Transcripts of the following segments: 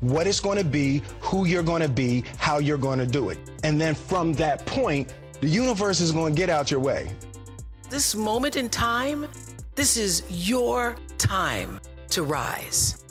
what it's going to be, who you're going to be, how you're going to do it. And then from that point, the universe is going to get out your way. This moment in time, this is your time to rise.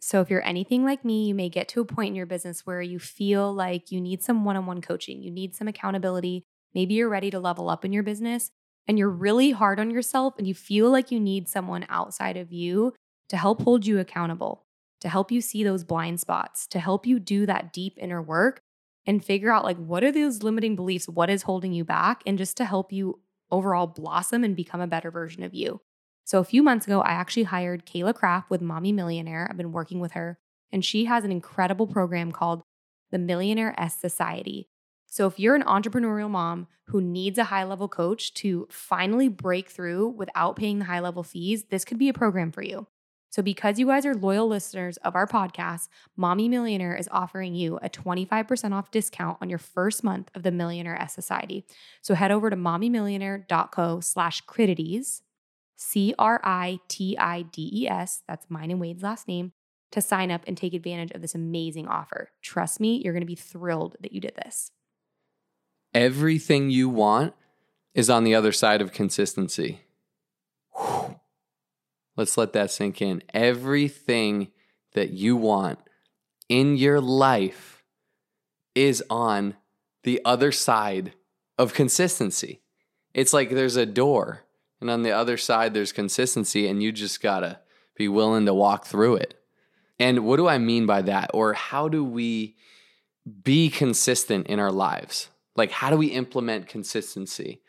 So, if you're anything like me, you may get to a point in your business where you feel like you need some one on one coaching, you need some accountability. Maybe you're ready to level up in your business and you're really hard on yourself and you feel like you need someone outside of you to help hold you accountable, to help you see those blind spots, to help you do that deep inner work and figure out like what are those limiting beliefs, what is holding you back, and just to help you overall blossom and become a better version of you. So, a few months ago, I actually hired Kayla Kraft with Mommy Millionaire. I've been working with her, and she has an incredible program called the Millionairess Society. So, if you're an entrepreneurial mom who needs a high level coach to finally break through without paying the high level fees, this could be a program for you. So, because you guys are loyal listeners of our podcast, Mommy Millionaire is offering you a 25% off discount on your first month of the Millionairess Society. So, head over to mommymillionaire.co slash critides, C R I T I D E S, that's mine and Wade's last name, to sign up and take advantage of this amazing offer. Trust me, you're going to be thrilled that you did this. Everything you want is on the other side of consistency. Whew. Let's let that sink in. Everything that you want in your life is on the other side of consistency. It's like there's a door, and on the other side, there's consistency, and you just gotta be willing to walk through it. And what do I mean by that? Or how do we be consistent in our lives? Like, how do we implement consistency?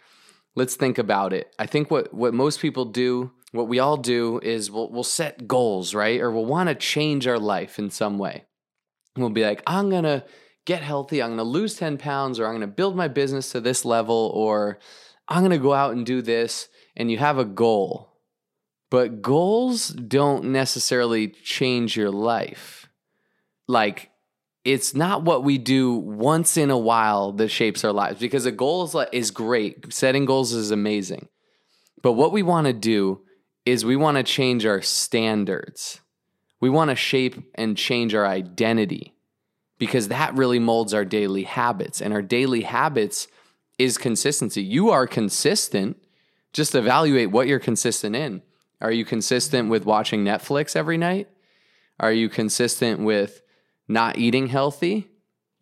Let's think about it. I think what, what most people do what we all do is we'll, we'll set goals, right? Or we'll want to change our life in some way. We'll be like, I'm going to get healthy. I'm going to lose 10 pounds, or I'm going to build my business to this level, or I'm going to go out and do this. And you have a goal. But goals don't necessarily change your life. Like, it's not what we do once in a while that shapes our lives because a goal is, is great. Setting goals is amazing. But what we want to do is we want to change our standards. We want to shape and change our identity because that really molds our daily habits. And our daily habits is consistency. You are consistent. Just evaluate what you're consistent in. Are you consistent with watching Netflix every night? Are you consistent with not eating healthy?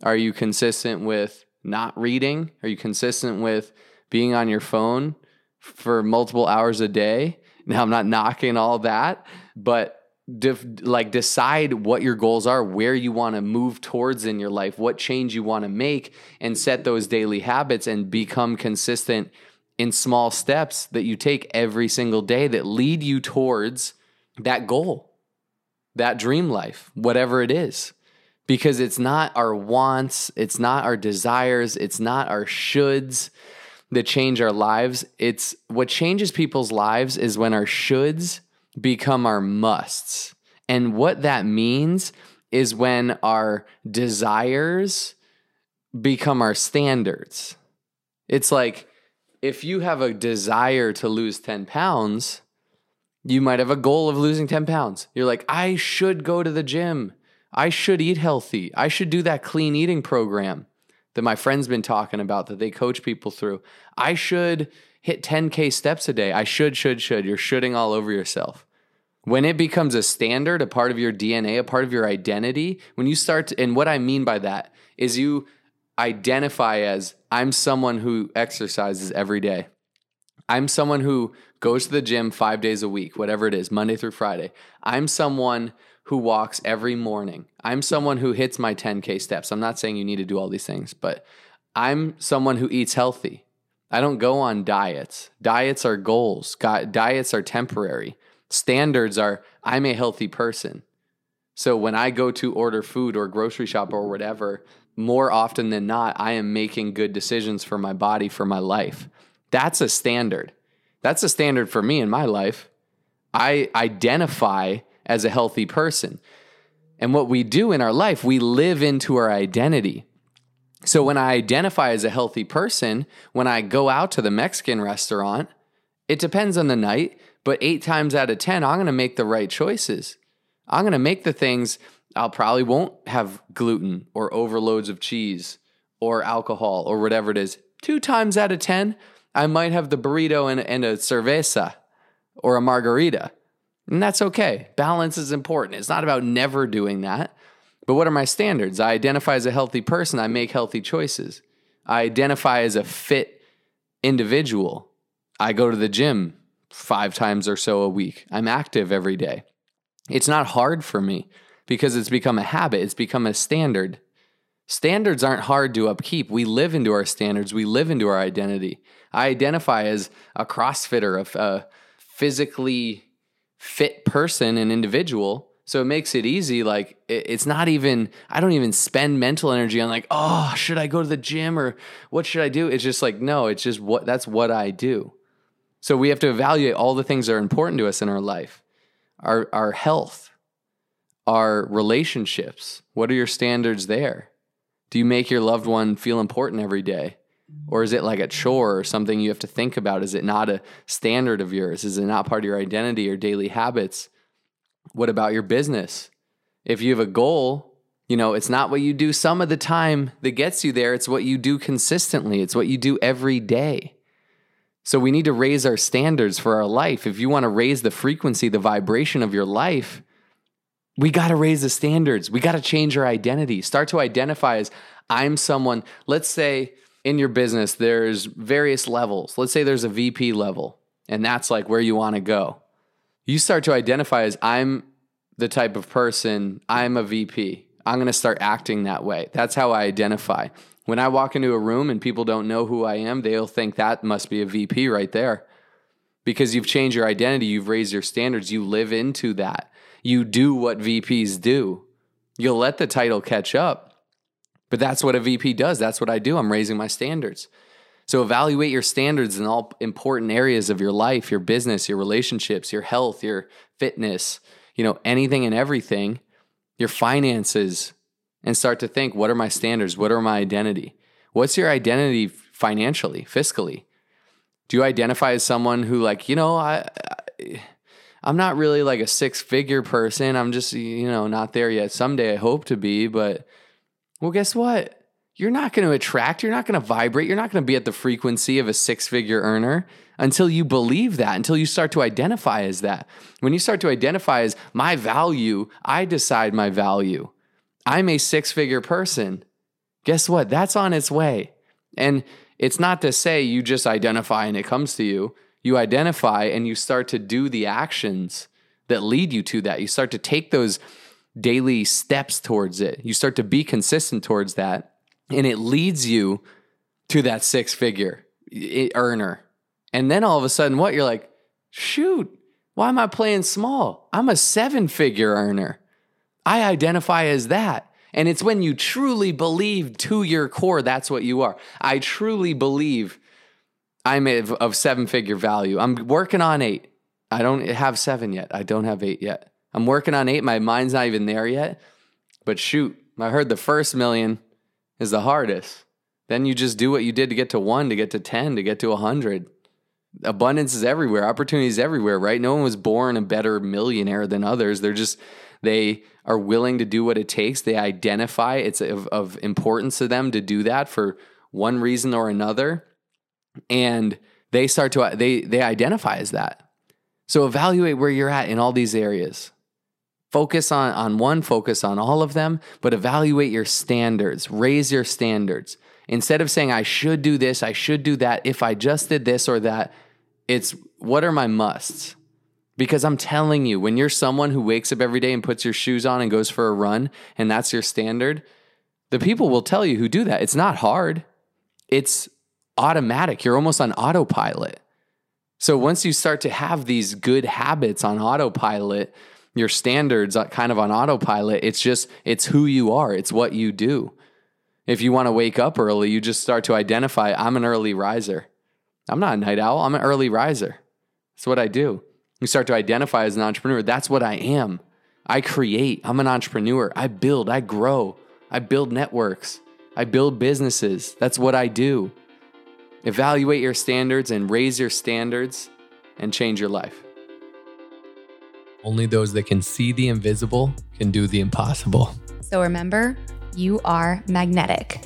Are you consistent with not reading? Are you consistent with being on your phone for multiple hours a day? Now, I'm not knocking all that, but def- like decide what your goals are, where you want to move towards in your life, what change you want to make, and set those daily habits and become consistent in small steps that you take every single day that lead you towards that goal, that dream life, whatever it is. Because it's not our wants, it's not our desires, it's not our shoulds that change our lives. It's what changes people's lives is when our shoulds become our musts. And what that means is when our desires become our standards. It's like if you have a desire to lose 10 pounds, you might have a goal of losing 10 pounds. You're like, I should go to the gym. I should eat healthy. I should do that clean eating program that my friend's been talking about that they coach people through. I should hit 10K steps a day. I should, should, should. You're shooting all over yourself. When it becomes a standard, a part of your DNA, a part of your identity, when you start, to, and what I mean by that is you identify as I'm someone who exercises every day. I'm someone who goes to the gym five days a week, whatever it is, Monday through Friday. I'm someone who walks every morning. I'm someone who hits my 10K steps. I'm not saying you need to do all these things, but I'm someone who eats healthy. I don't go on diets. Diets are goals, diets are temporary. Standards are I'm a healthy person. So when I go to order food or grocery shop or whatever, more often than not, I am making good decisions for my body, for my life. That's a standard. That's a standard for me in my life. I identify as a healthy person. And what we do in our life, we live into our identity. So when I identify as a healthy person, when I go out to the Mexican restaurant, it depends on the night, but eight times out of 10, I'm to make the right choices. I'm to make the things I'll probably won't have gluten or overloads of cheese or alcohol or whatever it is. Two times out of 10, I might have the burrito and, and a cerveza or a margarita. And that's okay. Balance is important. It's not about never doing that. But what are my standards? I identify as a healthy person, I make healthy choices. I identify as a fit individual. I go to the gym five times or so a week. I'm active every day. It's not hard for me because it's become a habit, it's become a standard. Standards aren't hard to upkeep. We live into our standards, we live into our identity. I identify as a CrossFitter, a, a physically fit person, and individual. So it makes it easy. Like it's not even, I don't even spend mental energy on like, oh, should I go to the gym or what should I do? It's just like, no, it's just what, that's what I do. So we have to evaluate all the things that are important to us in our life, our, our health, our relationships. What are your standards there? Do you make your loved one feel important every day? Or is it like a chore or something you have to think about? Is it not a standard of yours? Is it not part of your identity or daily habits? What about your business? If you have a goal, you know, it's not what you do some of the time that gets you there, it's what you do consistently, it's what you do every day. So we need to raise our standards for our life. If you want to raise the frequency, the vibration of your life, we got to raise the standards. We got to change our identity. Start to identify as I'm someone, let's say in your business, there's various levels. Let's say there's a VP level, and that's like where you want to go. You start to identify as I'm the type of person, I'm a VP. I'm going to start acting that way. That's how I identify. When I walk into a room and people don't know who I am, they'll think that must be a VP right there. Because you've changed your identity, you've raised your standards, you live into that you do what VPs do. You'll let the title catch up. But that's what a VP does. That's what I do. I'm raising my standards. So evaluate your standards in all important areas of your life, your business, your relationships, your health, your fitness, you know, anything and everything, your finances, and start to think what are my standards? What are my identity? What's your identity financially, fiscally? Do you identify as someone who, like, you know, I, I I'm not really like a six figure person. I'm just, you know, not there yet. Someday I hope to be, but well, guess what? You're not going to attract, you're not going to vibrate, you're not going to be at the frequency of a six figure earner until you believe that, until you start to identify as that. When you start to identify as my value, I decide my value. I'm a six figure person. Guess what? That's on its way. And it's not to say you just identify and it comes to you you identify and you start to do the actions that lead you to that. You start to take those daily steps towards it. You start to be consistent towards that. And it leads you to that six figure earner. And then all of a sudden, what? You're like, shoot, why am I playing small? I'm a seven figure earner. I identify as that. And it's when you truly believe to your core that's what you are. I truly believe I'm of, seven figure value. I'm working on eight. I don't have seven yet. I don't have eight yet. I'm working on eight. My mind's not even there yet. But shoot, I heard the first million is the hardest. Then you just do what you did to get to one, to get to 10, to get to 100. Abundance is everywhere, opportunity is everywhere, right? No one was born a better millionaire than others. They're just, they are willing to do what it takes. They identify it's of, of importance to them to do that for one reason or another and they start to they they identify as that. So evaluate where you're at in all these areas. Focus on on one, focus on all of them, but evaluate your standards. Raise your standards. Instead of saying I should do this, I should do that, if I just did this or that, it's what are my musts? Because I'm telling you, when you're someone who wakes up every day and puts your shoes on and goes for a run, and that's your standard, the people will tell you who do that. It's not hard. It's automatic. You're almost on autopilot. So once you start to have these good habits on autopilot, your standards kind of on autopilot. It's just, it's who you are, it's what you do. If you want to wake up early, you just start to identify I'm an early riser. I'm not a night owl, I'm an early riser. That's what I do. You start to identify as an entrepreneur. That's what I am. I create. I'm an entrepreneur. I build. I grow. I build networks. I build businesses. That's what I do. Evaluate your standards and raise your standards and change your life. Only those that can see the invisible can do the impossible. So remember, you are magnetic.